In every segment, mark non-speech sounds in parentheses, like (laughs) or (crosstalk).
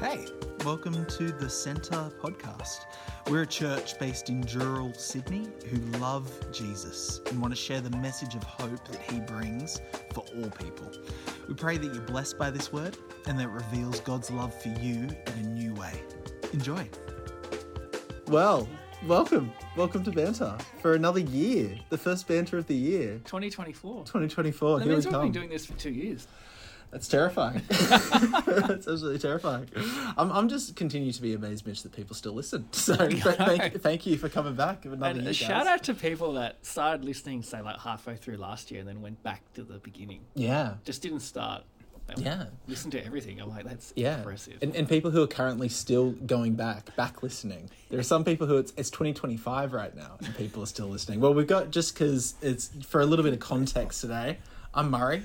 Hey, welcome to the Centre podcast. We're a church based in Dural, Sydney, who love Jesus and want to share the message of hope that he brings for all people. We pray that you're blessed by this word and that it reveals God's love for you in a new way. Enjoy. Well, welcome. Welcome to Banter for another year. The first Banter of the year. 2024. 2024. That here means we've been doing this for two years. That's terrifying. (laughs) That's absolutely terrifying. I'm, I'm just continue to be amazed, Mitch, that people still listen. (laughs) So th- thank, thank you for coming back another And shout out to people that started listening, say, like halfway through last year and then went back to the beginning. Yeah. Just didn't start. They Yeah. Listen to everything. I'm like, that's Yeah, impressive. and, and people who are currently still going back, back listening. There are some people who it's, it's 2025 right now, and people are still listening. Well, we've got just because it's for a little bit of context today. I'm Murray.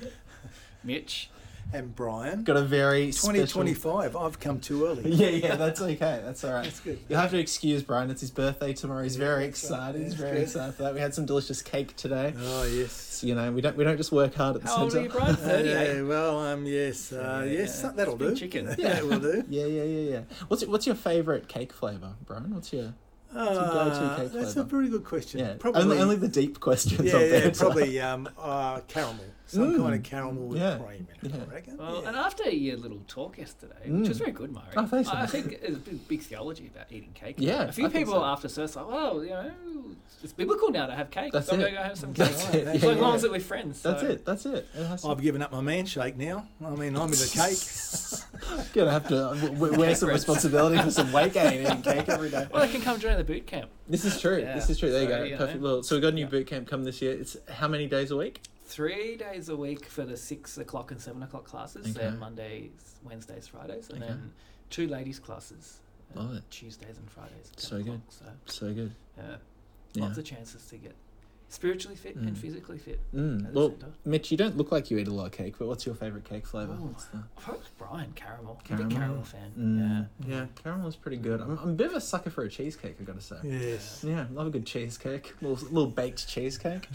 Mitch, and Brian. Got a very special- 2025. I've come too early. (laughs) Yeah, yeah, that's okay. That's all right. That's good. You'll have to excuse Brian. It's his birthday tomorrow. He's very that's right. excited. He's very good. excited for that. We had some delicious cake today. Oh yes. So, you know, we don't we don't just work hard at the how old are centre. you, Brian? (laughs) 38. Yeah, well, um, yes, uh, yes, Yeah, that'll do. chicken. Yeah, (laughs) that will do. Yeah, yeah, yeah, yeah. What's it, what's your favourite cake flavour, Brian? What's your your go-to Uh, cake that's a very good question. yeah? probably only only the deep questions. yeah, yeah, probably um, uh, caramel, some Mm. kind of caramel with Yeah. cream in it. Yeah. I reckon. Well, yeah. and after your little talk yesterday, Mm. which was very good, Murray. Oh, thanks, I mate. think there's a big, big theology about eating cake. Yeah, a few I think people so. after service like, well, you know, it's biblical now to have cake. That's so I'm gonna go have some cake. That's Right, it. that's So Yeah, as long as we're friends. That's it. That's it. it has to I've given up my man shake now. I mean, I'm in the cake. (laughs) Gonna have to uh, w- w- wear some responsibility for some weight gain eating (laughs) cake every day. Well, they can come join the boot camp. This is true. Yeah, This is true. There you so, go. you know. Perfect. Little. So we've got a new boot camp come this year. It's how many days a week? Three days a week for the six o'clock and seven o'clock classes. Okay. They're Mondays, Wednesdays, Fridays, and Okay. then two ladies classes. uh, Love it. Tuesdays and Fridays. So good. o'clock. So So good. yeah, Yeah. lots of chances to get spiritually fit Mm. and physically fit. Mm. Well. Mitch, you don't look like you eat a lot of cake, but what's your favourite cake flavour? Ooh. What's the- Probably Brian caramel. I'm a Caramel? big caramel fan. Mm. Yeah. Yeah, caramel is pretty good. I'm, I'm a bit of a sucker for a cheesecake, i got to say. yes. Yeah, love a good cheesecake, (laughs) little little baked cheesecake.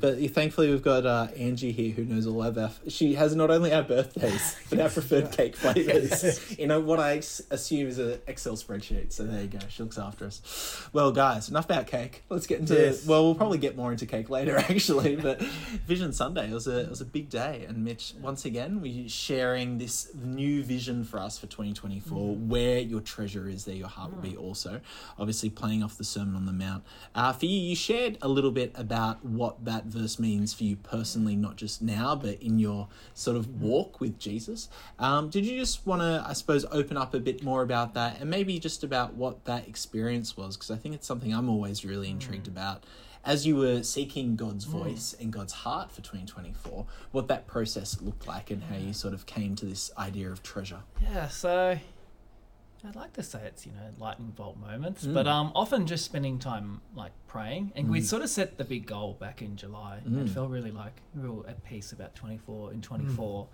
But yeah, thankfully, we've got uh, Angie here who knows all of our. She has not only our birthdays but our (laughs) preferred cake flavors. (laughs) you know what I s- assume is an Excel spreadsheet. So there you go. She looks after us. Well, guys, enough about cake. Let's get into. Yes. Well, we'll probably get more into cake later, (laughs) actually. But Vision Sunday it was a it was a big day, and Mitch once again we sharing this new vision for us for 2024. Where your treasure is, there your heart will be. Also, obviously playing off the Sermon on the Mount. Uh, for you, you shared a little bit about what that verse means for you personally, not just now, but in your sort of walk with Jesus. Um, did you just want to, I suppose, open up a bit more about that, and maybe just about what that experience was? Because I think it's something I'm always really intrigued about as you were seeking God's voice and God's heart for 2024, what that process looked like and how you sort of came to this idea of treasure. Yeah, so I'd like to say it's you know lightning bolt moments, Mm. but um, often just spending time like praying, and we sort of set the big goal back in July. Mm. and felt really like real at peace about twenty four and twenty four,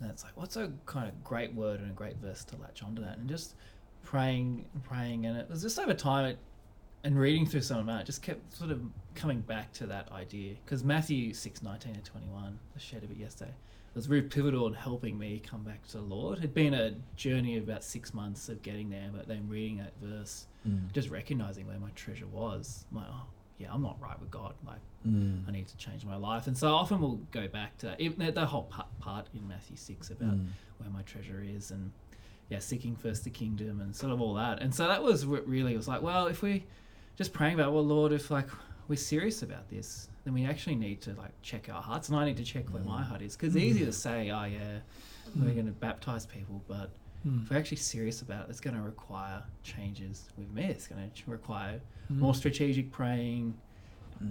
and it's like what's a kind of great word and a great verse to latch onto that, and just praying, and praying, and it was just over time. It, and reading through some of that, it just kept sort of coming back to that idea because Matthew six nineteen and twenty one, I shared a bit yesterday was very pivotal in helping me come back to the Lord. It'd been a journey of about six months of getting there, but then reading that verse, Mm. just recognizing where my treasure was, like, oh, yeah, I'm not right with God. Like, Mm. I need to change my life. And so often we'll go back to that, even the whole part, in Matthew 6 about Mm. where my treasure is and, yeah, seeking first the kingdom and sort of all that. And so that was what really was like, well, if we just praying about, well, Lord, if like we're serious about this, then we actually need to like check our hearts, and I need to check where my mm. heart is because it's easy to mm. say, oh yeah, mm. we're going to baptize people, but if we're actually serious about it, it's going to require changes with me. It's going to require more strategic praying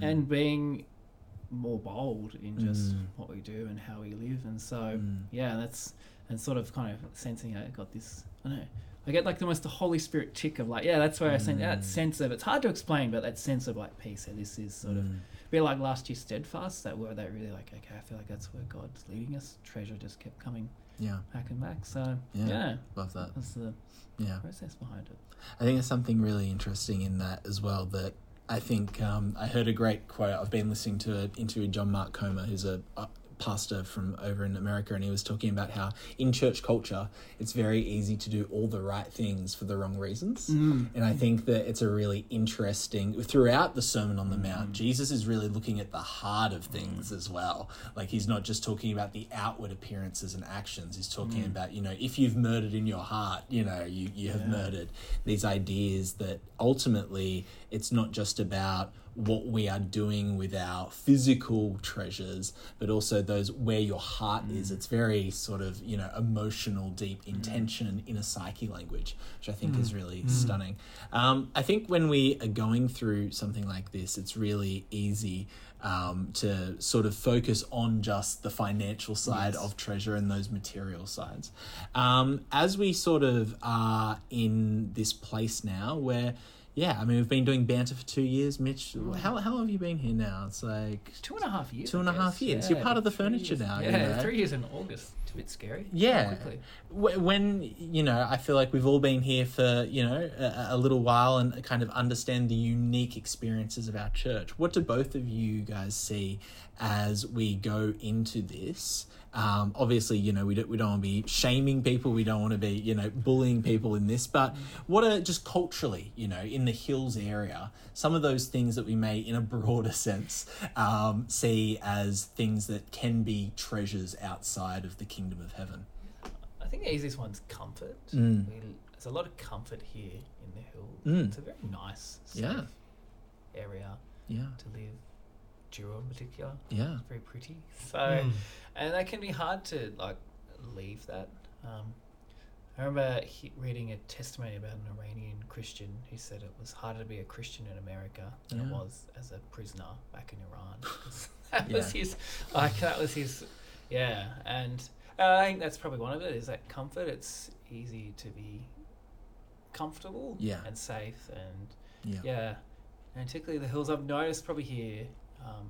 and being more bold in just Mm. what we do and how we live. And so, Mm. yeah, that's and sort of kind of sensing I got this. I don't know. I get like almost the Holy Spirit tick of like, yeah, that's where I sense Mm. that sense of it's hard to explain, but that sense of like peace. And this is sort of Mm. a bit like last year steadfast. That word that really like okay, I feel like that's where God's leading us. Treasure just kept coming Yeah, back and back. So Yeah. yeah, love that. that's the Yeah. process behind it. I think there's something really interesting in that as well. That I think um, I heard a great quote. I've been listening to an interview with John Mark Comer, who's a, a pastor from over in America, and he was talking about how in church culture, it's very easy to do all the right things for the wrong reasons. Mm. And I think that it's a really interesting throughout the Sermon on the Mount. Mm. Jesus is really looking at the heart of things as well. Like he's not just talking about the outward appearances and actions. He's talking mm. about you know if you've murdered in your heart, you know you you have murdered. These ideas that ultimately it's not just about what we are doing with our physical treasures, but also those where your heart is. It's very sort of, you know, emotional, deep intention in a psyche language, which I think is really stunning. Um, I think when we are going through something like this, it's really easy um, to sort of focus on just the financial side of treasure and those material sides. Um, as we sort of are in this place now where yeah, I mean, we've been doing banter for two years. Mitch, hmm. how, how long have you been here now? It's like Two and a half years. Two and a half and I a half guess. years. You're part of the furniture years. now, you Yeah, know. three years in August. It's a bit scary. Yeah. When you know, I feel like we've all been here for you know a, a little while and kind of understand the unique experiences of our church. What do both of you guys see as we go into this? Um, obviously, you know, we don't we don't want to be shaming people. We don't want to be you know bullying people in this. But what are just culturally, you know, in the hills area, some of those things that we may, in a broader (laughs) sense, um, see as things that can be treasures outside of the kingdom of heaven. I think the easiest one's comfort. Mm. We, there's a lot of comfort here in the hills. Mm. It's a very nice, Yeah. area Yeah. to live. Dural in particular, Yeah. It's very pretty. (laughs) So, Mm. and that can be hard to like leave that. Um, I remember he, reading a testimony about an Iranian Christian who said it was harder to be a Christian in America than it was as a prisoner back in Iran. (laughs) (laughs) that Yeah. was his, like that was his, yeah. And uh, I think that's probably one of it is that comfort. It's easy to be comfortable Yeah. and safe and Yeah. yeah, and particularly the hills. I've noticed probably here um,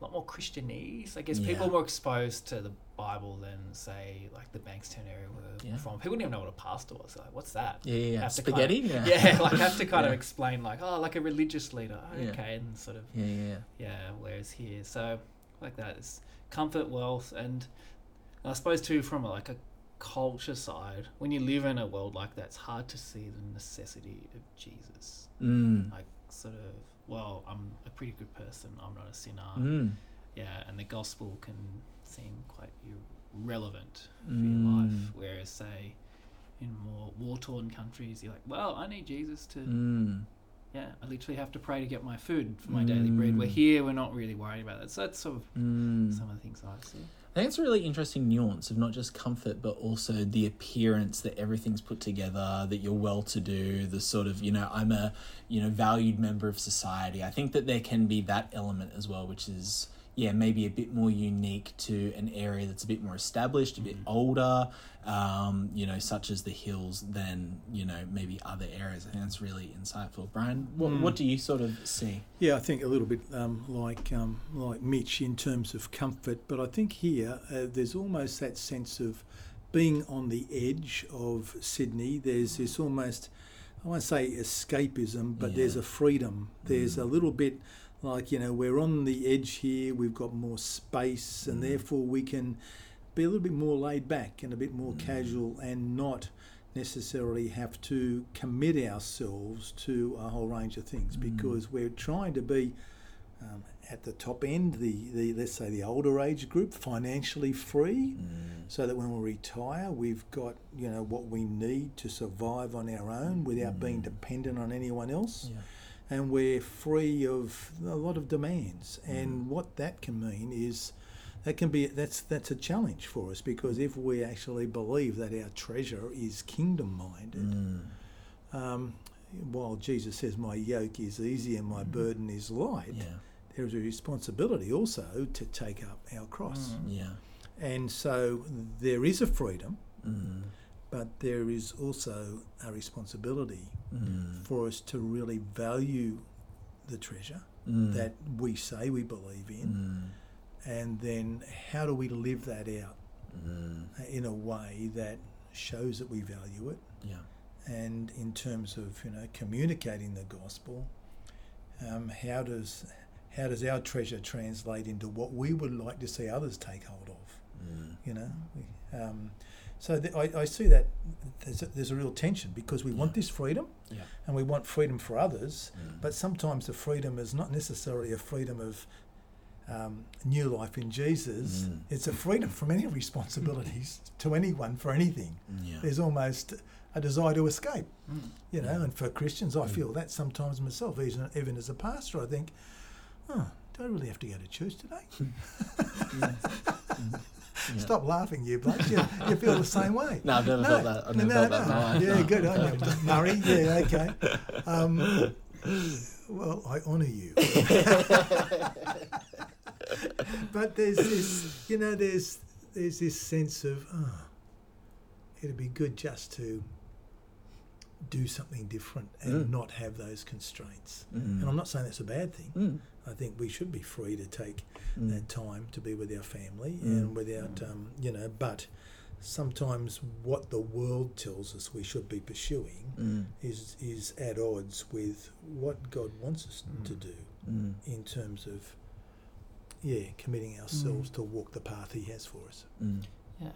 a lot more Christianese. I guess people Yeah. are more exposed to the Bible than say like the Bankstown area where Yeah. from. People didn't even know what a pastor was. Like, what's that? Yeah, yeah, yeah. To kind Spaghetti? of- yeah. yeah, like have to (laughs) kind of explain like oh like a religious leader. Oh. Okay, and sort of Yeah, yeah, yeah. yeah. Whereas here, so like that is comfort, wealth, and I suppose too from like a culture side. When you live in a world like that, it's hard to see the necessity of Jesus Mm. like sort of well i'm a pretty good person i'm not a sinner Mm. yeah and the gospel can seem quite irrelevant for Mm. your life whereas say in more war-torn countries you're like well i need jesus to Mm. yeah i literally have to pray to get my food for my daily bread we're Mm. here we're not really worried about that so that's sort of Mm. some of the things i see I think it's a really interesting nuance of not just comfort, but also the appearance that everything's put together, that you're well to do, the sort of, you know, I'm a, you know, valued member of society. I think that there can be that element as well, which is, yeah, maybe a bit more unique to an area that's a bit more established, a bit older, um, you know, such as the hills, than, you know, maybe other areas. I think that's really insightful. Brian, what, Mm. what do you sort of see? Yeah, I think a little bit um, like um, like Mitch in terms of comfort, but I think here uh, there's almost that sense of being on the edge of Sydney. There's this almost, I won't say escapism, but there's a freedom. There's a little bit like you know we're on the edge here. We've got more space, and Mm. therefore we can be a little bit more laid back and a bit more casual, and not necessarily have to commit ourselves to a whole range of things Mm. because we're trying to be um, at the top end, the, the let's say the older age group, financially free, so that when we retire, we've got you know what we need to survive on our own without being dependent on anyone else, Yeah. And we're free of a lot of demands. And what that can mean is that can be that's that's a challenge for us because if we actually believe that our treasure is kingdom minded, Mm. um, while Jesus says, "My yoke is easy and my burden is light," Yeah. there is a responsibility also to take up our cross. Yeah. And so there is a freedom, Mm. But there is also a responsibility Mm. for us to really value the treasure Mm. that we say we believe in, Mm. and then how do we live that out Mm. in a way that shows that we value it, Yeah. and in terms of you know communicating the gospel, um, how does how does our treasure translate into what we would like to see others take hold of? Mm. You know, um, so th- I, I see that there's a, there's a real tension because we want this freedom, Yeah. and we want freedom for others, Mm. but sometimes the freedom is not necessarily a freedom of um, new life in Jesus. Mm. It's a freedom from any (laughs) responsibilities to anyone for anything. Yeah. There's almost a desire to escape, Mm. you know. And for Christians, I Mm. feel that sometimes myself, even even as a pastor, I think, oh, do I really have to go to church today? (laughs) Yeah. Stop laughing, you blokes. You, you feel the same way. No, I've never felt that. I've never no, felt no. that life. Yeah, no. good on you, (laughs) Murray. Yeah, okay. Um, well, I honour you. (laughs) but there's this, you know, there's there's this sense of, oh, it'd be good just to do something different and Mm. not have those constraints. Mm. And I'm not saying that's a bad thing. Mm. I think we should be free to take Mm. that time to be with our family Mm. and without, um, you know, but sometimes what the world tells us we should be pursuing Mm. is is at odds with what God wants us to do Mm. in terms of, yeah, committing ourselves to walk the path He has for us. Mm. Yeah.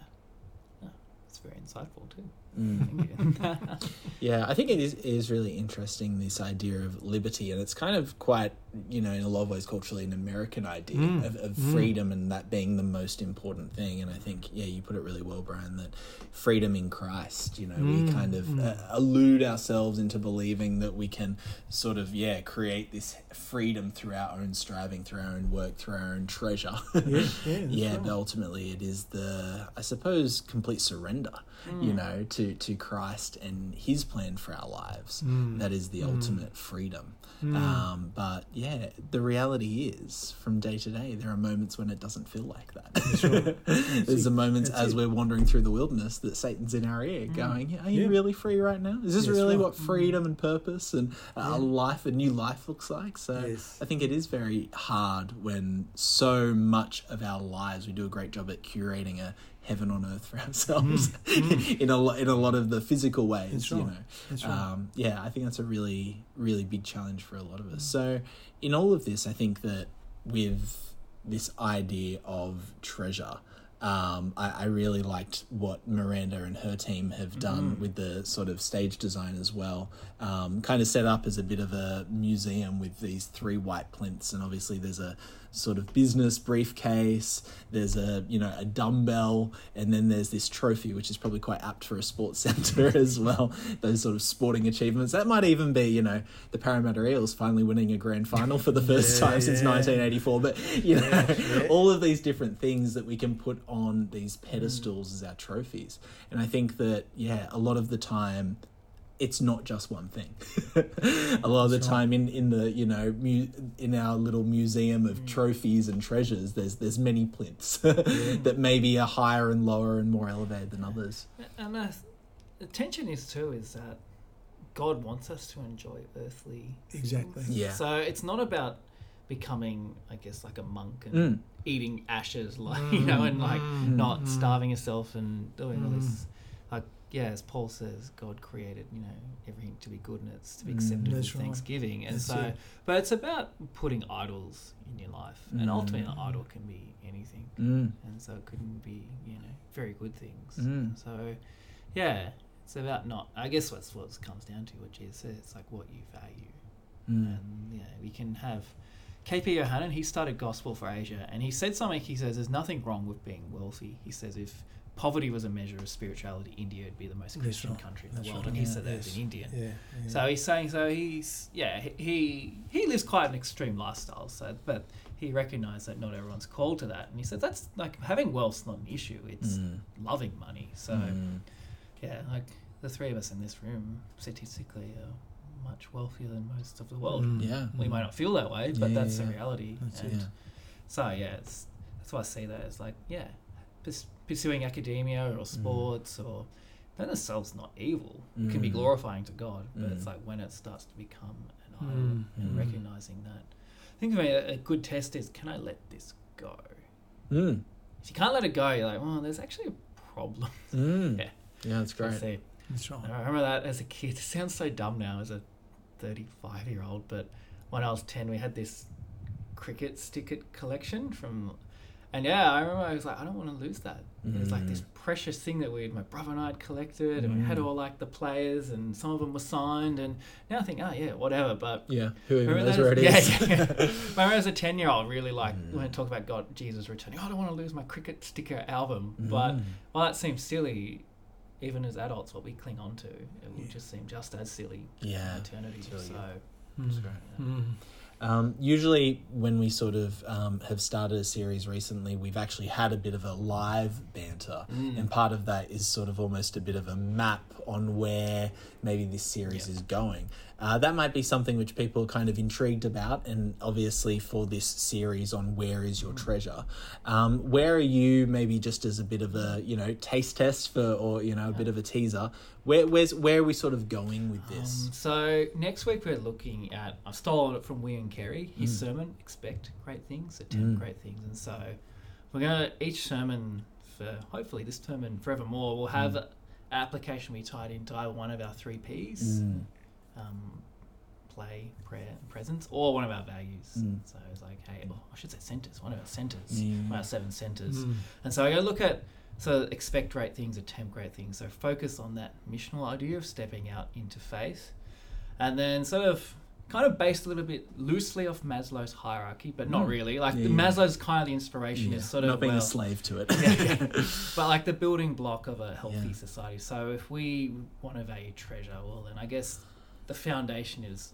That's very insightful too. Mm. (laughs) Yeah, I think it is, it is really interesting this idea of liberty, and it's kind of quite, you know, in a lot of ways culturally an American idea Mm, of, of mm. freedom and that being the most important thing. And I think, yeah, you put it really well, Brian, that freedom in Christ, you know, we Mm, kind of mm. uh, allude ourselves into believing that we can sort of, yeah, create this freedom through our own striving, through our own work, through our own treasure. Yeah, (laughs) yeah, yeah, right. but ultimately it is the, I suppose, complete surrender, you Mm. know, to, to Christ and His plan for our lives. Mm. That is the ultimate freedom. Mm. Um, but yeah, the reality is, from day to day, there are moments when it doesn't feel like that. right. (laughs) There's the moments That's as it. Mm. we're wandering through the wilderness that Satan's in our ear, going, "Are you Yeah. really free right now? Is this That's really right. what freedom and purpose and Yeah. a life, a new life, looks like?" So Yes. I think it is very hard when so much of our lives we do a great job at curating a heaven on earth for (laughs) ourselves in a lot in a lot of the physical ways. Mm. That's You know, right. um, yeah, I think that's a really, really big challenge for a lot of us. So, in all of this, I think that with this idea of treasure, um, I, I really liked what Miranda and her team have done with the sort of stage design as well. Um, kind of set up as a bit of a museum with these three white plinths, and obviously there's a sort of business briefcase. There's a you know a dumbbell, and then there's this trophy, which is probably quite apt for a sports (laughs) centre as well. Those sort of sporting achievements. That might even be you know the Parramatta Eels finally winning a grand final for the first Yeah, time since yeah. 1984. But you know yeah. all of these different things that we can put on these Mm. pedestals as our trophies, and I think that yeah, a lot of the time it's not just one thing. (laughs) a lot of the That's time in, in the you know mu- in our little museum of trophies and treasures, there's there's many plinths (laughs) that maybe are higher and lower and more elevated than others. And uh, the tension is too is that God wants us to enjoy earthly. Exactly. things. Yeah. So it's not about becoming, I guess, like a monk and Mm. eating ashes, like you know, and like not mm. starving yourself and doing all Mm. this. Yeah, as Paul says, God created you know everything to be good and it's to be accepted Mm. That's with right. thanksgiving. And That's so, it. but it's about putting idols in your life, and ultimately, an Mm. idol can be anything Mm. and so it couldn't be you know very good things Mm. so yeah it's about not i guess what's what it comes down to what jesus says it's like what you value Mm. and yeah we can have kp Yohannan he started gospel for asia and he said something he says there's nothing wrong with being wealthy he says if poverty was a measure of spirituality india would be the most That's christian right. country in the That's world right. and he Yeah. said that as an indian Yeah. yeah. so he's saying, so he's yeah he- he he lives quite an extreme lifestyle. So, but he recognised that not everyone's called to that, and he said that's like having wealth's not an issue. It's Mm. loving money. So Mm. yeah, like the three of us in this room statistically are much wealthier than most of the world. Mm. Yeah. We might not feel that way, but Yeah, that's yeah, the reality. That's and it. Yeah. so yeah, it's that's why I see that as like yeah, purs- pursuing academia Mm. or sports or then the self's not evil. It can be Mm. glorifying to God, but it's Mm. like when it starts to become an idol Mm. and Mm. recognizing that. I think for me, a a good test is can I let this go? Mm. If you can't let it go, you're like, well, there's actually a problem. (laughs) Mm. Yeah. Yeah, that's I great. see. That's right. I remember that as a kid. (laughs) It sounds so dumb now as a 35 year old, but when I was 10, we had this cricket sticker collection from. And yeah, I remember I was like, I don't want to lose that. It was like this Mm. precious thing that we, had, my brother and I had collected, and we had Mm. all like the players, and some of them were signed. And now I think, oh yeah, whatever. But Yeah, who even knows where it as- is? yeah, yeah. (laughs) But I remember as a ten year old, really like Mm. when I talk about God, Jesus returning. Oh, I don't want to lose my cricket sticker album. But Mm. while that seems silly, even as adults, what we cling on to, it will Yeah. just seem just as silly yeah, in eternity. really so That's great. Mm. Um, usually, when we sort of um, have started a series recently, we've actually had a bit of a live banter, Mm. and part of that is sort of almost a bit of a map on where maybe this series Yeah. is going. Uh, that might be something which people are kind of intrigued about, and obviously for this series on where is your treasure, um, where are you? Maybe just as a bit of a you know taste test for, or you know a bit of a teaser. Where where's where are we sort of going with this? Um, so next week we're looking at I've stolen it from William Carey. His Mm. sermon, expect great things, attempt Mm. great things, and so we're gonna each sermon for hopefully this term and forevermore will have Mm. an application we tied into either one of our three P's. Mm. um, play, prayer, and presence, or one of our values. Mm. So it's like, hey, oh, I should say centers, one of our centers, Yeah. one of our seven centers. Mm. And so I go look at, so expect great things, attempt great things. So focus on that missional idea of stepping out into faith. And then sort of kind of based a little bit loosely off Maslow's hierarchy, but not Mm. really. Like Yeah, the. Maslow's kind of the inspiration Yeah, is sort of not being well, a slave to it. Yeah. (laughs) but like the building block of a healthy society. So if we want to value treasure, well, then I guess the foundation is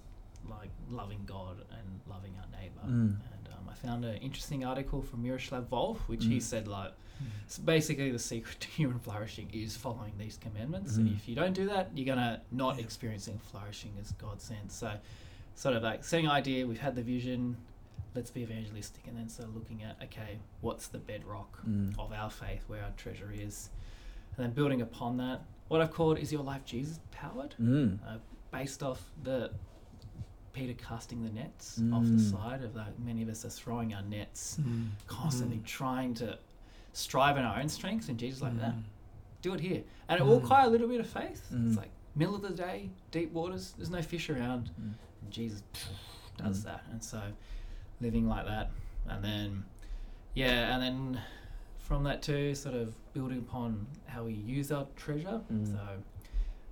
like loving God and loving our neighbor. Mm. And um, I found an interesting article from Miroslav Volf, which he Mm. said like, s basically the secret to human flourishing is following these commandments. And if you don't do that, you're gonna not experiencing flourishing as God sent. So, sort of like setting idea. We've had the vision. Let's be evangelistic, and then sort of looking at okay, what's the bedrock Mm. of our faith, where our treasure is, and then building upon that. What I've called is your life Jesus powered, Mm. uh, based off the Peter casting the nets off the Mm. side of like many of us are throwing our nets Mm. constantly trying to strive in our own strengths, and Jesus like that. Mm. Do it here, and it will Mm. require a little bit of faith. Mm. It's like middle of the day, deep waters. There's no fish around, Mm. And Jesus does Mm. that. And so, living like that, and then, yeah, and then from that too, sort of building upon how we use our treasure. Mm. So,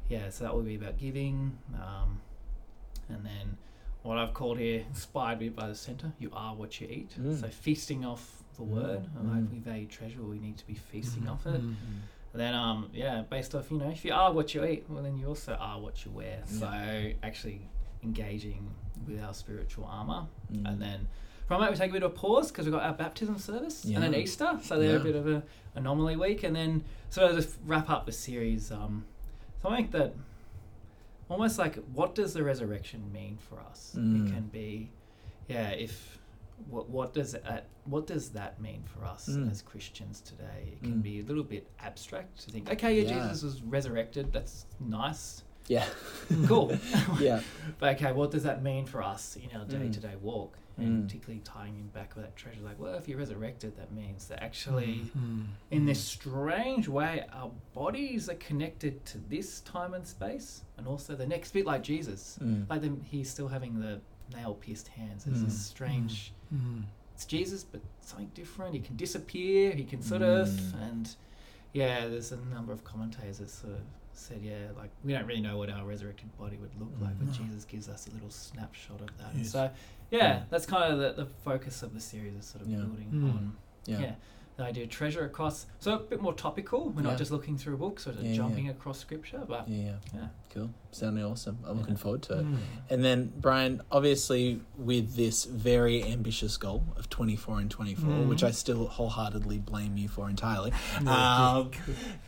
yeah, so that will be about giving, um, and then what I've called here, inspired me by the center. You are what you eat. Mm. So feasting off the Mm. word. and Like Mm. we value treasure, we need to be feasting Mhm. off it. Mm. And then um yeah, based off, you know, if you are what you eat, well then you also are what you wear. So actually engaging with our spiritual armor. Mm. And then from that we take a bit of a pause because we've got our baptism service and then Easter. So they're Yeah. a bit of a anomaly week. And then sort of just wrap up the series, um something that almost like what does the resurrection mean for us? Mm. It can be yeah, if what what does that what does that mean for us Mm. as Christians today? It can Mm. be a little bit abstract to think, okay, yeah, Yeah. Jesus was resurrected. That's nice, Yeah. (laughs) cool. (laughs) yeah. but okay, what does that mean for us in our Mm. day to day walk? And Mm. particularly tying in back with that treasure, like, well, if you're resurrected, that means that actually, Mm. in this strange way, our bodies are connected to this time and space, and also the next bit, like Jesus, Mm. like them, he's still having the nail pierced hands. There's Mm. this strange. Mm. It's Jesus, but something different. He can disappear. He can sort of, Mm. and yeah, there's a number of commentators that sort of said, yeah, like we don't really know what our resurrected body would look like, but Mm. Jesus gives us a little snapshot of that. Yes. so, yeah, that's kind of the, the focus of the series is sort of Yeah. building Mm. on, Yeah. yeah. the idea of treasure across. So a bit more topical. We're Yeah. not just looking through books, sort of Yeah, yeah. jumping across scripture, but Yeah. yeah. Yeah. Cool. Sounding awesome. I'm Yeah. looking forward to it. Mm. And then, Brian, obviously, with this very ambitious goal of 24 and 24, Mm. which I still wholeheartedly blame you for entirely, (laughs) um,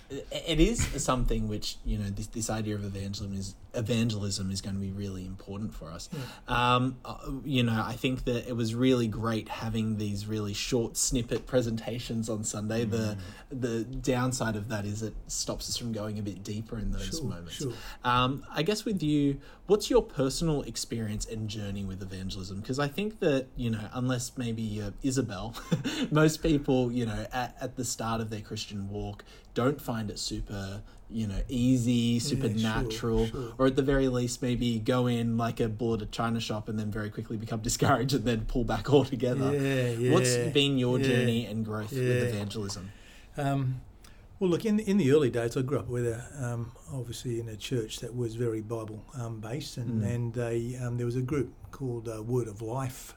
it is something which, you know, this, this idea of evangelism is, evangelism is going to be really important for us. Um, uh, you know, I think that it was really great having these really short snippet presentations on Sunday. The the downside of that is it stops us from going a bit deeper in those Sure, moments. sure. Um, I guess with you, what's your personal experience and journey with evangelism? Because I think that, you know, unless maybe uh, Isabel, (laughs) most people, you know, at, at the start of their Christian walk don't find it super you know easy supernatural sure. or at the very least maybe go in like a bull at a china shop and then very quickly become (laughs) discouraged and then pull back (laughs) altogether Yeah, what's yeah, been your yeah, journey and growth yeah. with evangelism Um, well, look, in in the early days, I grew up with a um, obviously in a church that was very Bible um, based, and Mm. and they um, there was a group called uh, Word of Life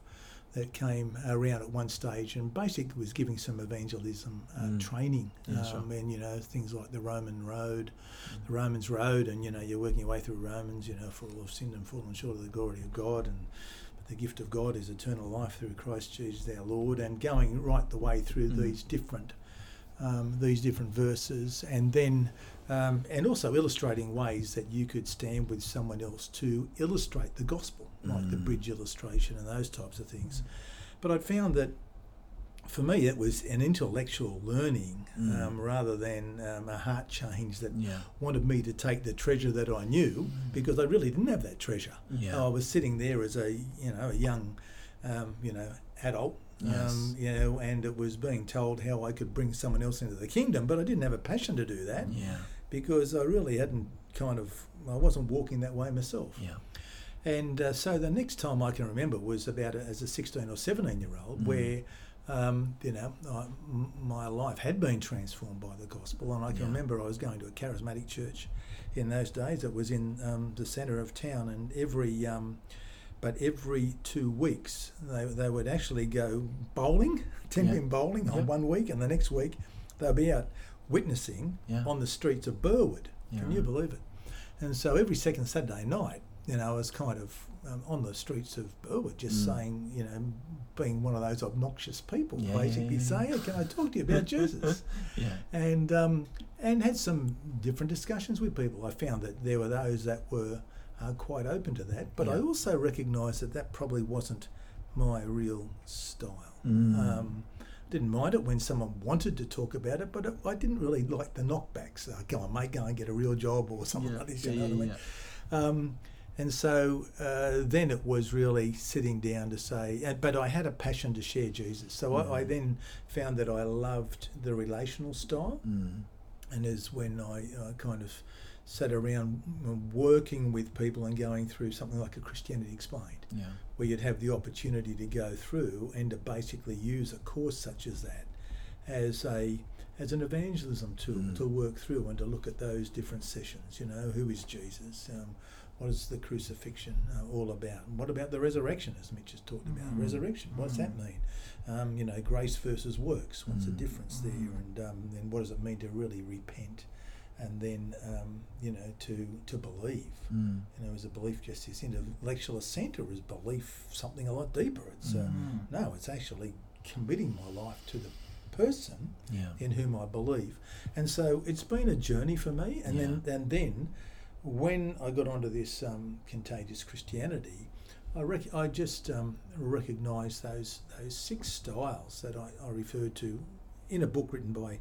that came around at one stage and basically was giving some evangelism uh, Mm. training, Yeah, sure. um, and you know things like the Roman Road, the Romans Road, and you know you're working your way through Romans, you know, for all of sin and fallen short of the glory of God, and but the gift of God is eternal life through Christ Jesus our Lord, and going right the way through Mm. these different um, these different verses, and then um, and also illustrating ways that you could stand with someone else to illustrate the gospel, like the Mm. bridge illustration and those types of things. But I'd found that for me it was an intellectual learning Mm. um, rather than um, a heart change that yeah wanted me to take the treasure that I knew because I really didn't have that treasure. Yeah. I was sitting there as a you know a young um, you know adult. Yes. Um, you know, and it was being told how I could bring someone else into the kingdom, but I didn't have a passion to do that yeah because I really hadn't kind of I wasn't walking that way myself. yeah And uh, so the next time I can remember was about a, as a 16 or 17 year old, Mm. where, um, you know, I, m- my life had been transformed by the gospel. And I can Yeah. remember I was going to a charismatic church in those days. It was in um, the centre of town, and every. Um, but every two weeks, they, they would actually go bowling, (laughs) 10 Yeah. pin bowling on Yeah. one week, and the next week they'll be out witnessing Yeah. on the streets of Burwood. Yeah, Can you believe it? And so every second Saturday night, you know, I was kind of um, on the streets of Burwood, just Mm. saying, you know, being one of those obnoxious people, Yeah, basically yeah, yeah. saying, hey, "Can I talk to you about (laughs) Jesus?" yeah and um, and had some different discussions with people. I found that there were those that were uh, quite open to that, but I also recognised that that probably wasn't my real style. Mm. Um, didn't mind it when someone wanted to talk about it, but it, I didn't really like the knockbacks. Uh, Come on, mate, go and get a real job or something yeah like this. yeah, You know yeah, what I mean? yeah. Um, and so uh, then it was really sitting down to say, uh, but I had a passion to share Jesus. So I, I Mhm. then found that I loved the relational style, Mm. and is when I uh, kind of sat around working with people and going through something like a Christianity Explained, yeah where you'd have the opportunity to go through and to basically use a course such as that as a as an evangelism tool Mm. to work through and to look at those different sessions. You know, who is Jesus? Um, what is the crucifixion uh, all about? And what about the resurrection, as Mitch has talked about? Mm. Resurrection, what's that mean? Um, you know, grace versus works. What's the Mm. difference there? And um, then what does it mean to really repent? And then, um, you know, to to believe. Mm. You know, is a belief just this intellectual assent, or is belief something a lot deeper? It's uh, Mm. no, it's actually committing my life to the person yeah in whom I believe. And so it's been a journey for me. And then and then when I got onto this um, contagious Christianity, I rec- I just um, recognised those those six styles that I, I referred to in a book written by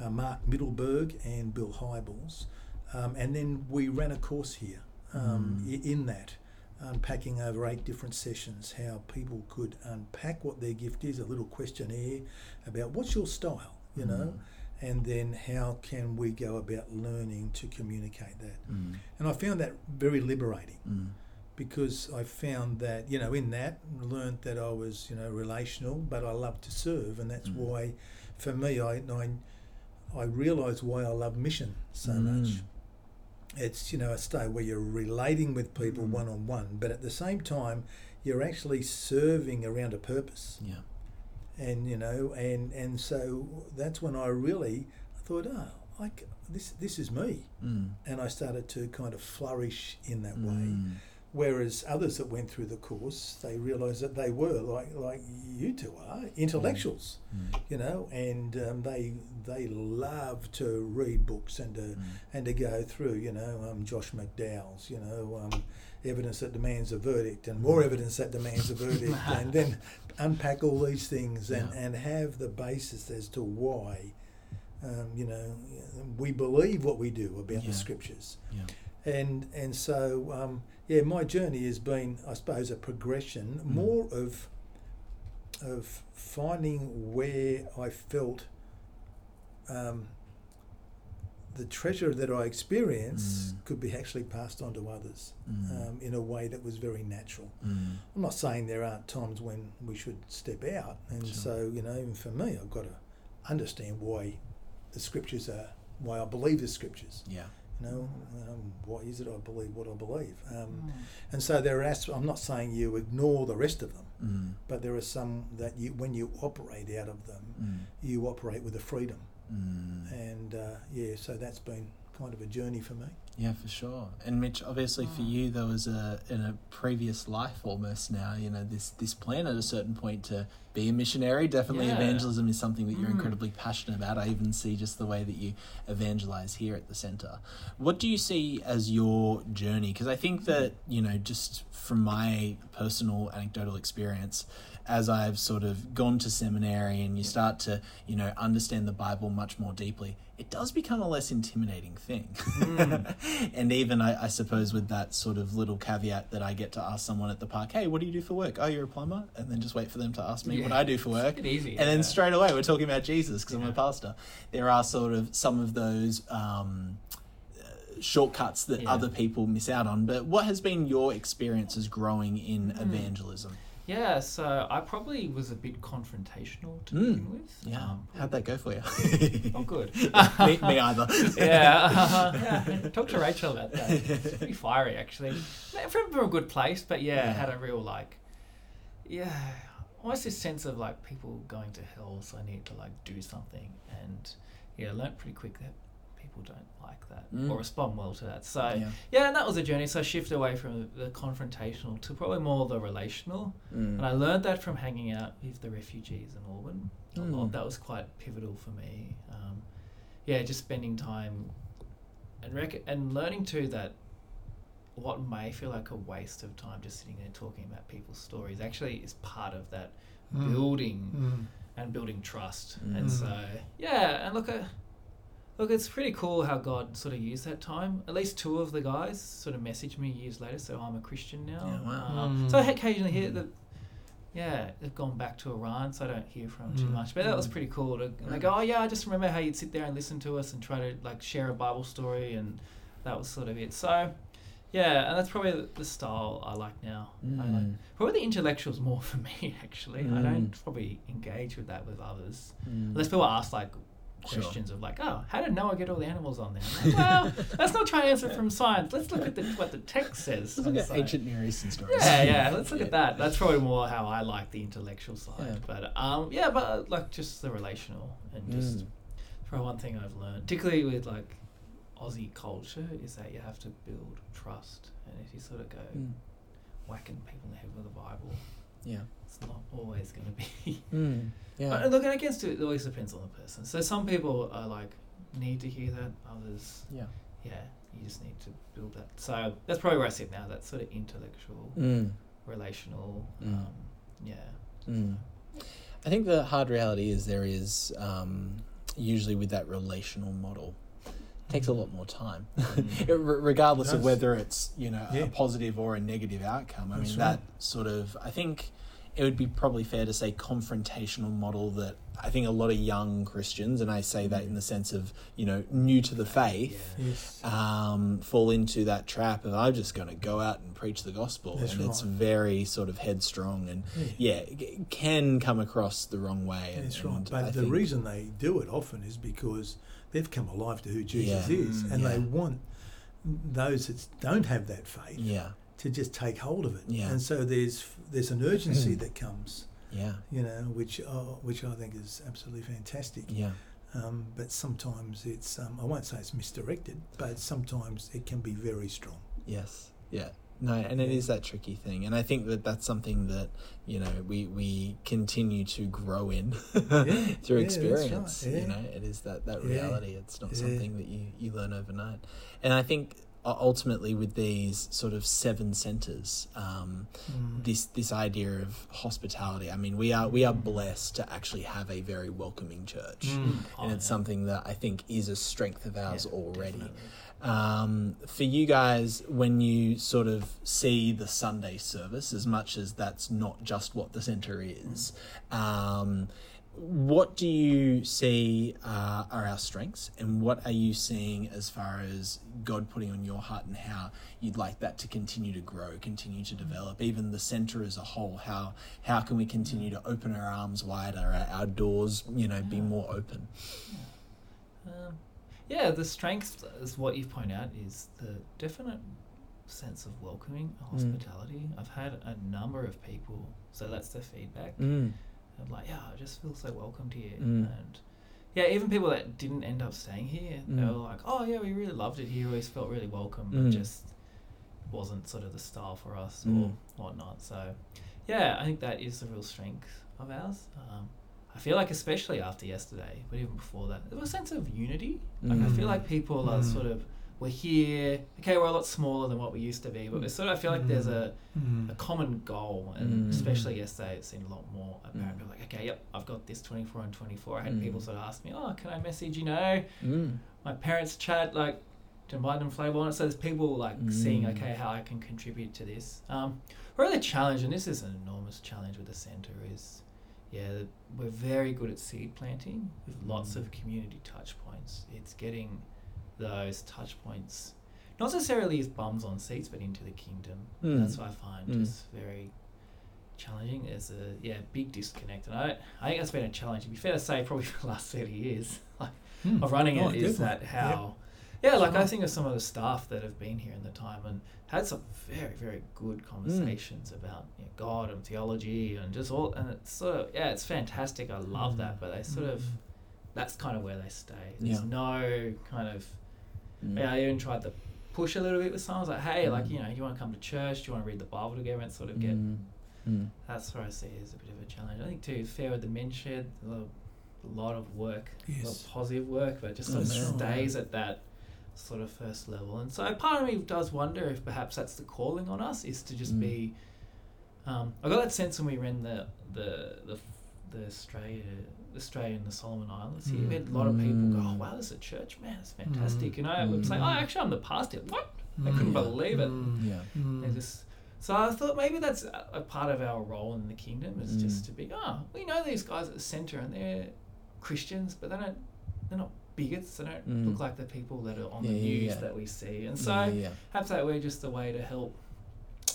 uh, Mark Mittelberg and Bill Hybels. Um, and then we ran a course here um, Mm. in that, unpacking over eight different sessions how people could unpack what their gift is, a little questionnaire about what's your style, you know, and then how can we go about learning to communicate that. Mm. And I found that very liberating Mm. because I found that, you know, in that, learned that I was, you know, relational, but I love to serve. And that's Mm. why, for me, I, I, I realised why I love mission so Mm. much. It's, you know, a state where you're relating with people Mm. one on one, but at the same time, you're actually serving around a purpose. yeah And, you know, and, and so that's when I really thought, oh, I c this, this is me. Mm. And I started to kind of flourish in that way. Mm. Whereas others that went through the course, they realised that they were like like you two are intellectuals, Mm. you know, and um, they they love to read books and to Mm. and to go through, you know, um, Josh McDowell's, you know, um, evidence that demands a verdict and more evidence that demands a verdict, (laughs) and then unpack all these things and, Yeah. and have the basis as to why, um, you know, we believe what we do about Yeah. the scriptures yeah and and so um, yeah, my journey has been, I suppose, a progression Mm. more of of finding where I felt um, the treasure that I experience could be actually passed on to others um, in a way that was very natural. Mm. I'm not saying there aren't times when we should step out, and Sure. so you know, even for me, I've got to understand why the scriptures are, why I believe the scriptures. Yeah. You know, um, why is it I believe what I believe? Mm. Um, and so there are. As- I'm not saying you ignore the rest of them, Mm. but there are some that you, when you operate out of them, Mm. you operate with a freedom. Mm. And uh, yeah, so that's been kind of a journey for me. Yeah, for sure. And Mitch, obviously for you, there was a in a previous life almost now. You know, this this plan at a certain point to be a missionary. Definitely, Yeah. evangelism is something that you're Mm. incredibly passionate about. I even see just the way that you evangelize here at the center. What do you see as your journey? Because I think that you know, just from my personal anecdotal experience. As I've sort of gone to seminary and you start to, you know, understand the Bible much more deeply, it does become a less intimidating thing. (laughs) and even I, I suppose with that sort of little caveat that I get to ask someone at the park, hey, what do you do for work? Oh, you're a plumber, and then just wait for them to ask me what I do for work. It's easy, And then straight away we're talking about Jesus because I'm a pastor. There are sort of some of those um, uh, shortcuts that Yeah. other people miss out on. But what has been your experiences growing in Hmm. evangelism? Yeah, so I probably was a bit confrontational to Mm. begin with. Yeah, Um, how'd that go for you? not good. (laughs) me, me either. (laughs) yeah, uh, yeah. Talk to Rachel about that. It's pretty fiery, actually. From, a good place, but yeah, Yeah. had a real like, yeah, almost this sense of like people going to hell, so I need to like do something, and yeah, learnt pretty quick that people don't like that Mm. or respond well to that. So Yeah. yeah. and that was a journey. So I shifted away from the confrontational to probably more the relational. Mm. And I learned that from hanging out with the refugees in Auburn. A Mm. lot. That was quite pivotal for me. Um, yeah, just spending time and rec- and learning too that what may feel like a waste of time just sitting there talking about people's stories actually is part of that Mm. building and building trust. Mm. And so yeah, and look, uh, look, it's pretty cool how God sort of used that time. At least two of the guys sort of messaged me years later, so I'm a Christian now. Yeah, wow. Um, Mm. So I occasionally hear that. Yeah, they've gone back to Iran, so I don't hear from them too Mm. much. But that was Mm. pretty cool. To, and they go, oh yeah, I just remember how you'd sit there and listen to us and try to like share a Bible story, and that was sort of it. So, yeah, and that's probably the, the style I like now. I like Mm. Probably the intellectuals (laughs) more for me actually. I Mm. don't probably engage with that with others Mm. unless people ask like Sure. questions of like, oh, how did Noah get all the animals on there? Like, well, (laughs) let's not try and answer from science. Let's look at the, what the text says. Let's look at science." ancient Near Eastern stories. Yeah, yeah. Let's look at that. That's probably more how I like the intellectual side. Yeah. But um, yeah, but uh, like just the relational and just Mm. for one thing I've learned, particularly with like Aussie culture, is that you have to build trust. And if you sort of go Mm. whacking people in the head with the Bible, Yeah. it's not always going to be. (laughs) Mm. Yeah. But look, and I guess it always depends on the person. So some people are like need to hear that. Others, yeah. yeah, you just need to build that. So that's probably where I sit now. That sort of intellectual, Mm. relational. Mm. Um, yeah. Mm. I think the hard reality is there is um, usually with that relational model takes a lot more time, (laughs) Mm. R- regardless of whether it's you know Yeah. a positive or a negative outcome. I That's mean right. that sort of I think it would be probably fair to say confrontational model that I think a lot of young Christians, and I say that in the sense of you know new to the faith. Yes. um, fall into that trap of I'm just going to go out and preach the gospel, That's and it's very sort of headstrong and yeah, it can come across the wrong way. And, That's right. But I the think- reason they do it often is because they've come alive to who Jesus Yeah. is, and they want those that don't have that faith yeah, to just take hold of it. Yeah. And so there's there's an urgency Mm. that comes, yeah, you know, which uh, which I think is absolutely fantastic. yeah, Um, but sometimes it's um, I won't say it's misdirected, but sometimes it can be very strong. yes, yeah. No, and it is that tricky thing, and I think that that's something that you know we we continue to grow in (laughs) through yeah, that's right, experience. yeah. You know, it is that that Yeah, reality. It's not yeah. something that you you learn overnight, and I think ultimately with these sort of seven centers. Um, Mm. this this idea of hospitality. I mean, we are we are blessed to actually have a very welcoming church, Mm. and it's something that I think is a strength of ours Yeah, already. Um, for you guys, when you sort of see the Sunday service, as much as that's not just what the center is, um, what do you see uh, are our strengths, and what are you seeing as far as God putting on your heart, and how you'd like that to continue to grow, continue to develop, even the center as a whole? How how can we continue to open our arms wider, our, our doors, you know, be more open? Um, yeah, the strength is what you point out is the definite sense of welcoming, hospitality. I've had a number of people, so that's the feedback. Mm. I'm like, yeah, I just feel so welcomed here. Mm. And yeah, even people that didn't end up staying here, they Mm. were like, oh yeah, we really loved it here. Always felt really welcome, Mm. but just wasn't sort of the style for us Mm. or whatnot. So yeah, I think that is the real strength of ours. Um, I feel like, especially after yesterday, but even before that, there was a sense of unity. Like I feel Mm. like people are Mm. sort of we're here. Okay, we're a lot smaller than what we used to be, but we sort of I feel like there's a Mm. a common goal, and Mm. especially yesterday, it seemed a lot more apparent. Mm. People Like, okay, yep, I've got this 24 and 24. I had Mm. people sort of ask me, oh, can I message, you know, Mm. my parents' chat, like, to invite them flavor on it. So there's people like seeing, Mm. okay, how I can contribute to this. Um, really, the challenge, and this is an enormous challenge with the centre, is yeah, we're very good at seed planting with lots Mm. of community touch points. It's getting those touch points, not necessarily as bums on seats, but into the kingdom. Mm. That's what I find Mm. just very challenging. There's a yeah big disconnect, and I I think that's been a challenge. To be fair to say, probably for the last thirty years, (laughs) like Mm. of running Oh, it is that how yeah, like I think of some of the staff that have been here in the time and had some very very good conversations about you know, God and theology and just all and it's sort of yeah it's fantastic I love Mm. that but they sort of Mm. that's kind of where they stay there's Yeah. no kind of Mm. yeah I even tried to push a little bit with someone I was like hey like Mm. you know you want to come to church do you want to read the Bible together and sort of get Mm. Mm. that's where I see it as a bit of a challenge I think too fair with the men shed a lot, a lot of work a lot of positive work but it just sort of That's right. stays at that sort of first level and so part of me does wonder if perhaps that's the calling on us is to just Mm. be um, I got that sense when we ran the the the, the Australia Australia and the Solomon Islands here hmm. we had a lot of people go oh wow there's a church man it's fantastic and I would say oh actually I'm the pastor. What? I couldn't Mm. believe it. Hmm. Yeah. They just so I thought maybe that's a, a part of our role in the kingdom is just to be oh we know these guys at the center and they're Christians but they don't they're not bigots. They don't look like the people that are on Yeah, the news yeah. that we see. And so yeah, yeah. perhaps that we're just a way to help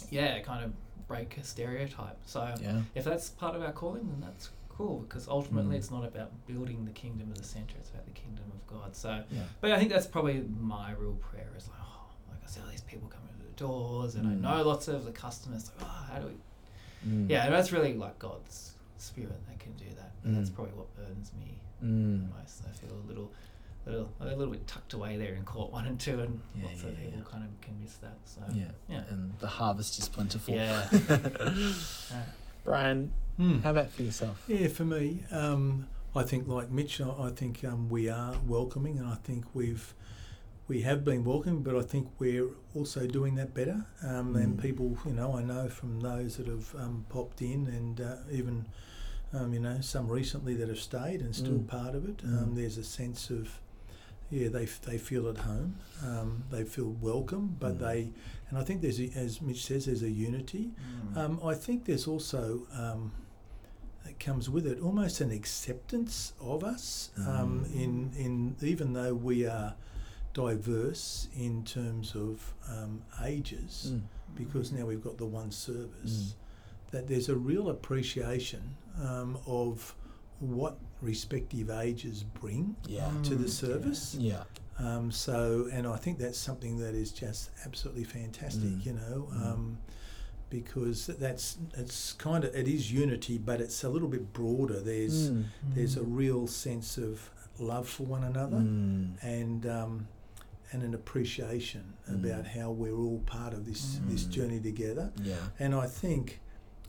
yeah kind of break a stereotype. So Yeah. if that's part of our calling then that's cool because ultimately Mm. it's not about building the kingdom of the center it's about the kingdom of God so Yeah. but I think that's probably my real prayer is like, oh, like I see all these people coming to the doors, and Mm. I know lots of the customers. Like, oh, how do we? Mm. Yeah, and that's really like God's spirit that can do that. And that's Mm. probably what burdens me Mm. the most. I feel a little, little, a little bit tucked away there in court (laughs) one and two, and Yeah, lots yeah, of people kind of can miss that. So Yeah. yeah, And the harvest is plentiful. Yeah. (laughs) Brian, Mm. how about for yourself? Yeah, for me, um, I think like Mitch, I, I think um, we are welcoming, and I think we've we have been welcoming, but I think we're also doing that better. Um, And Mm. people, you know, I know from those that have um, popped in, and uh, even um, you know some recently that have stayed and still Mm. part of it. Mm. Um, there's a sense of yeah, they they feel at home, um, they feel welcome, but Mm. they, and I think there's a, as Mitch says, there's a unity. Mm. Um, I think there's also um, it comes with it almost an acceptance of us um, Mm. in in even though we are diverse in terms of um, ages Mm. because now we've got the one service Mm. that there's a real appreciation um, of what respective ages bring Yeah. to the Mm, service Yeah. um, so, and I think that's something that is just absolutely fantastic, Mm. you know, Mm. um, because that's it's kind of it is unity, but it's a little bit broader. There's Mm. there's a real sense of love for one another Mm. and um, and an appreciation Mm. about how we're all part of this this Mm. journey together. Yeah. And I think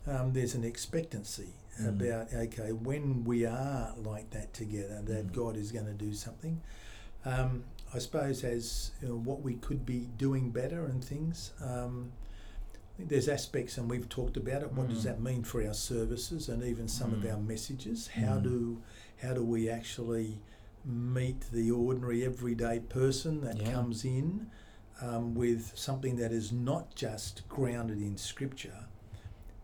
um, there's an expectancy Mm. about okay when we are like that together that Mm. God is going to do something. Um, I suppose as you know, what we could be doing better and things. Um, I think there's aspects, and we've talked about it. What does Mm. that mean for our services and even some of Mm. our messages? How Mm. do how do we actually meet the ordinary, everyday person that Yeah. comes in um, with something that is not just grounded in Scripture,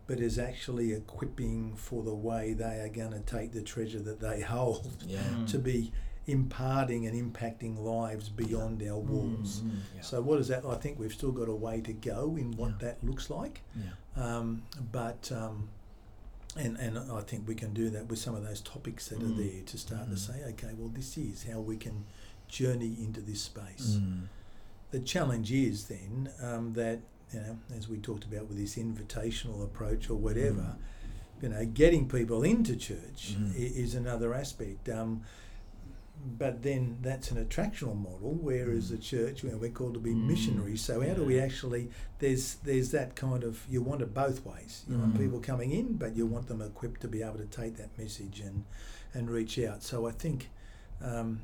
but is actually equipping for the way they are going to take the treasure that they (laughs) hold Yeah. To be imparting and impacting lives beyond our walls. Mm. Yeah. So what is that? I think we've still got a way to go in what Yeah. that looks like. Yeah. Um, but um, and and I think we can do that with some of those topics that are Mm. there to start to Mhm. say, okay, well, this is how we can journey into this space. Mm. The challenge is then um, that you know, as we talked about with this invitational approach or whatever, you know, getting people into church Mm. is another aspect. Um, but then that's an attractional model, whereas Mm. the church, you know, we're called to be Mm. missionaries. So how do we actually? There's there's that kind of you want it both ways. You want Mm. people coming in, but you want them equipped to be able to take that message and and reach out. So I think um,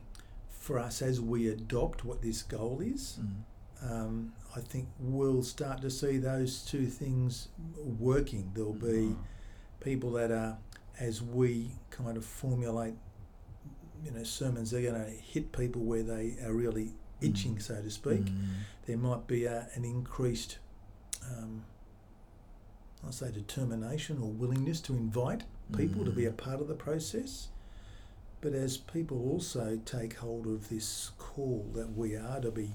for us, as we adopt what this goal is, Mm. um, I think we'll start to see those two things working. There'll be Mm. people that are, as we kind of formulate, you know, sermons, they're going to hit people where they are really itching, so to speak. Mm. There might be a, an increased, um, I'll say, determination or willingness to invite people to be a Mm. part of the process. But as people also take hold of this call that we are to be,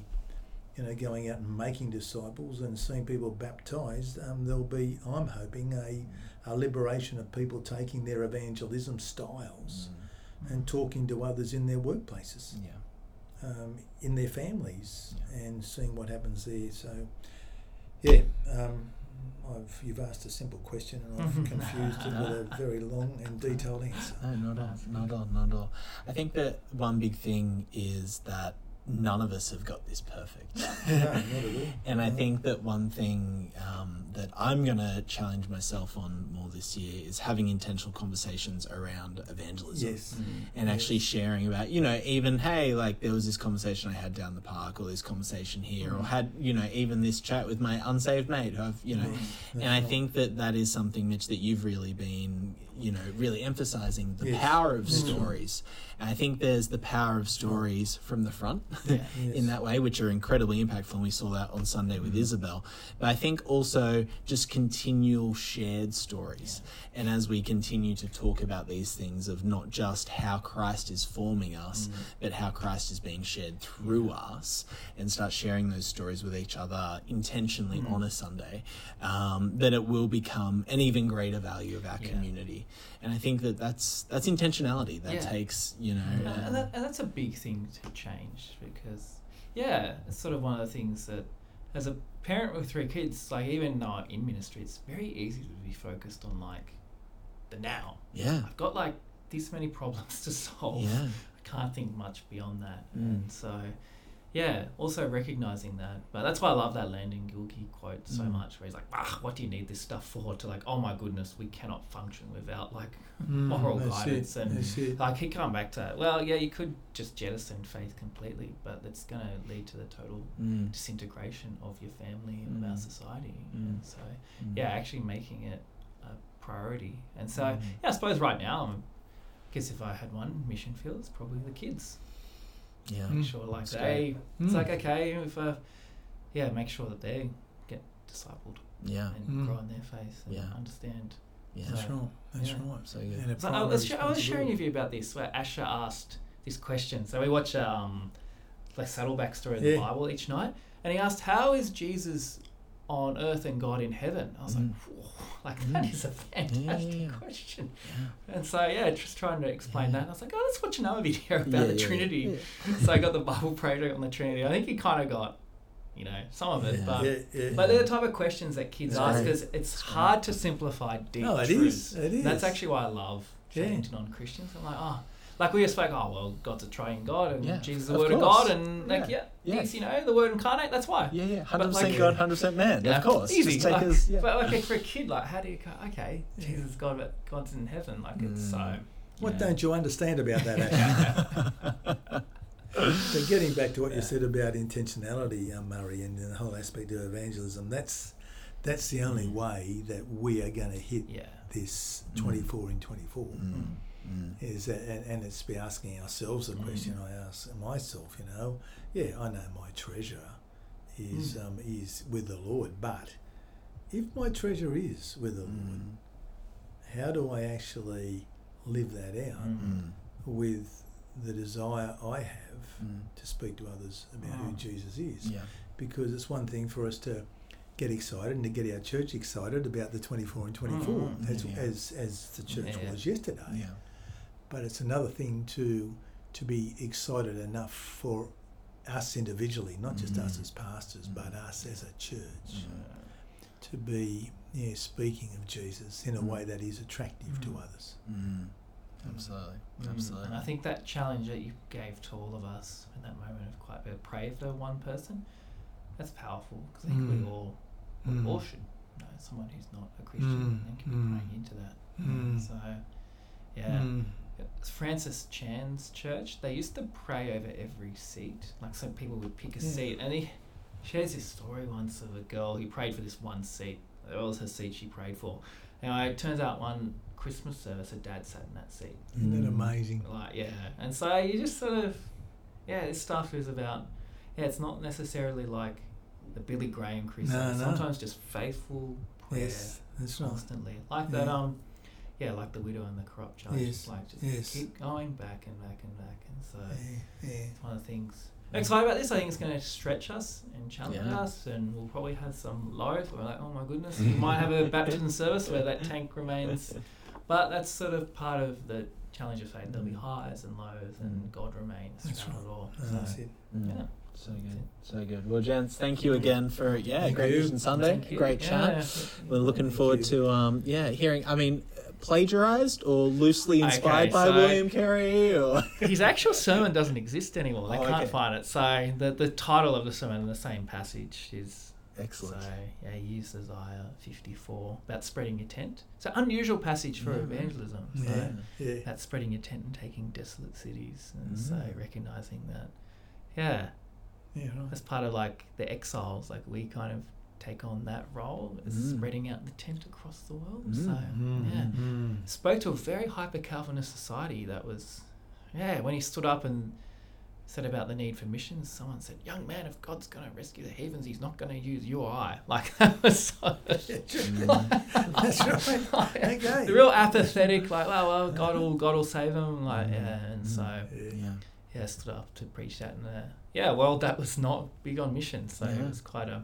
you know, going out and making disciples and seeing people baptized, um, there'll be, I'm hoping, a, a liberation of people taking their evangelism styles Mm. And talking to others in their workplaces, Yeah. um, in their families, Yeah. and seeing what happens there. So, yeah, um, I've, you've asked a simple question and I've (laughs) confused it with a very long and detailed answer. No, not at all. Not at all. Not at all. I think that one big thing is that none of us have got this perfect. No, (laughs) not at all. And I think that one thing um, that I'm going to challenge myself on more this year is having intentional conversations around evangelism. Yes. Mm. And actually sharing about, you know, even, hey, like there was this conversation I had down the park or this conversation here, or Mm. had, you know, even this chat with my unsaved mate who I've, you know, That's and I think that that is something, Mitch, that you've really been, you know, really emphasizing the Yes. power of right. stories. And I think there's the power of stories from the front (laughs) Yeah. Yes. in that way, which are incredibly impactful. And we saw that on Sunday with mm-hmm. Isabel. But I think also just continual shared stories. And as we continue to talk about these things of not just how Christ is forming us, mm-hmm. but how Christ is being shared through us, and start sharing those stories with each other intentionally on a Sunday, um, that it will become an even greater value of our Yeah. community. And I think that that's that's intentionality. That Yeah. takes you know. And, uh, and, that, and that's a big thing to change because, yeah, it's sort of one of the things that, as a parent with three kids, like even though I'm in ministry, it's very easy to be focused on like the now. yeah. I've got like this many problems to (laughs) solve. Yeah. I can't think much beyond that. Mm. And so, yeah, also recognizing that. But that's why I love that Langdon Gilkey quote so Mm. much, where he's like, ah, what do you need this stuff for? To like, oh my goodness, we cannot function without like Mm, moral that's guidance it, and that's like he come back to well yeah you could just jettison faith completely but it's going to lead to the total Mm. disintegration of your family and of our Mm. society Mm. and so Mm. yeah actually making it a priority and so yeah i suppose right now i guess if i had one mission field it's probably the kids Yeah. make Mm. sure like That's they it's Mm. like okay if uh, yeah make sure that they get discipled Yeah. and Mm. grow in their faith and Yeah. understand Yeah. That's right. That's Yeah. right. So good. And So I was, sh- I was sharing responsibility. with you about this where Asher asked this question. So we watch um, like Saddleback story of the Bible each night, and he asked, "How is Jesus on earth and God in heaven?" I was Mm. like, "Whoa, like that Mm. is a fantastic Yeah, yeah, yeah. question. Yeah. And so yeah, just trying to explain Yeah. that. I was like, "Oh, let's watch another (laughs) video about Yeah, the yeah, Trinity." yeah. so I got the Bible project on the Trinity. I think he kind of got, you know, some of it, Yeah. but. yeah, yeah. But they're the type of questions that kids That's ask great. because it's That's great. hard to simplify deep No, it truths. is. It is. That's actually why I love Yeah. chatting to non-Christians. I'm like, oh, like we just spoke, oh well, God's a triune God and Yeah, Jesus is the of Word of. God, and like yeah, Yeah. he's you know the Word incarnate. That's why. Yeah, yeah, hundred percent like- God, hundred percent man. Yeah, Of course, easy. Just take like, us, yeah. But okay, for a kid, like how do you go? Okay, Jesus is God, but God's in heaven. Like it's so. Mm. What don't you understand about that? (laughs) Ashley? so getting back to what Yeah. you said about intentionality, um, Murray, and the whole aspect of evangelism, that's that's the only Mm. way that we are going to hit Yeah. this Mm. 24 in 24. Mm, mm, Is that, and, and it's be asking ourselves the Mm. question I ask myself, you know, yeah, I know my treasure is Mm. um, is with the Lord, but if my treasure is with the Lord, Mm. how do I actually live that out Mm. with the desire I have Mm. to speak to others about who Oh. Jesus is? Yeah. Because it's one thing for us to get excited and to get our church excited about the 24 and 24 Mm. as, Yeah. as, as the church Yeah. was yesterday. Yeah. But it's another thing to to be excited enough for us individually, not just us Mm. as pastors, Mm. but us as a church, Mm. to be yeah, speaking of Jesus in a Mm. way that is attractive to Mm. others. Mm. Absolutely. Absolutely. And I think that challenge that you gave to all of us in that moment of quite a bit of pray for one person, that's powerful because I think Mm. we all we Mm. all should know someone who's not a Christian Mm. and can be Mm. praying into that. Mm. So, yeah. Francis Chan's church, they used to pray over every seat. Like some people would pick a Yeah. seat, and he shares this story once of a girl who prayed for this one seat. That was her seat she prayed for. Now it turns out one Christmas service, her dad sat in that seat. Isn't that Mm. amazing? Like yeah, and so you just sort of yeah, this stuff is about yeah, it's not necessarily like the Billy Graham crusade. No, no. Sometimes just faithful prayer Yes, that's right. constantly, like that Yeah. um yeah, like the widow and the corrupt judge. Yes, Like just yes. keep going back and back and back, and so Yeah, yeah. it's one of the things. I'm excited about this. I think it's going to stretch us and challenge Yeah. us, and we'll probably have some lows we're like, oh my goodness, we (laughs) might have a baptism service where that tank remains. But that's sort of part of the challenge of faith. There'll be highs and lows, and Mm. God remains That's throughout right. it all. No, So, that's it. Mm. yeah. So good. So good. Well, gents, thank you again for yeah, Thank great you. Vision Sunday, great chat. Yeah. We're looking Thank forward you. to um yeah hearing. I mean, plagiarized or loosely inspired Okay, by so- William Carey or (laughs) His actual sermon doesn't exist anymore. They Oh, can't okay. find it. So the the title of the sermon in the same passage is excellent. So yeah, he used Isaiah 54 about spreading your tent. It's an unusual passage for Yeah. evangelism. So Yeah, yeah. that's spreading your tent and taking desolate cities, and so Mm. recognizing that, yeah, Yeah, right. that's part of like the exiles. Like we kind of take on that role, is Mm. spreading out the tent across the world. Mm. So Mm, yeah, mm. spoke to a very hyper Calvinist society that was, yeah, when he stood up and said about the need for missions, someone said, "Young man, if God's going to rescue the heavens, He's not going to use you or I." Like that was so, (laughs) That's (laughs) right. Okay. the real apathetic, like, well, well, God will God will save them, like, yeah, and so Yeah. Yeah. yeah, stood up to preach that in a yeah well, that was not big on mission, so Yeah. he was quite a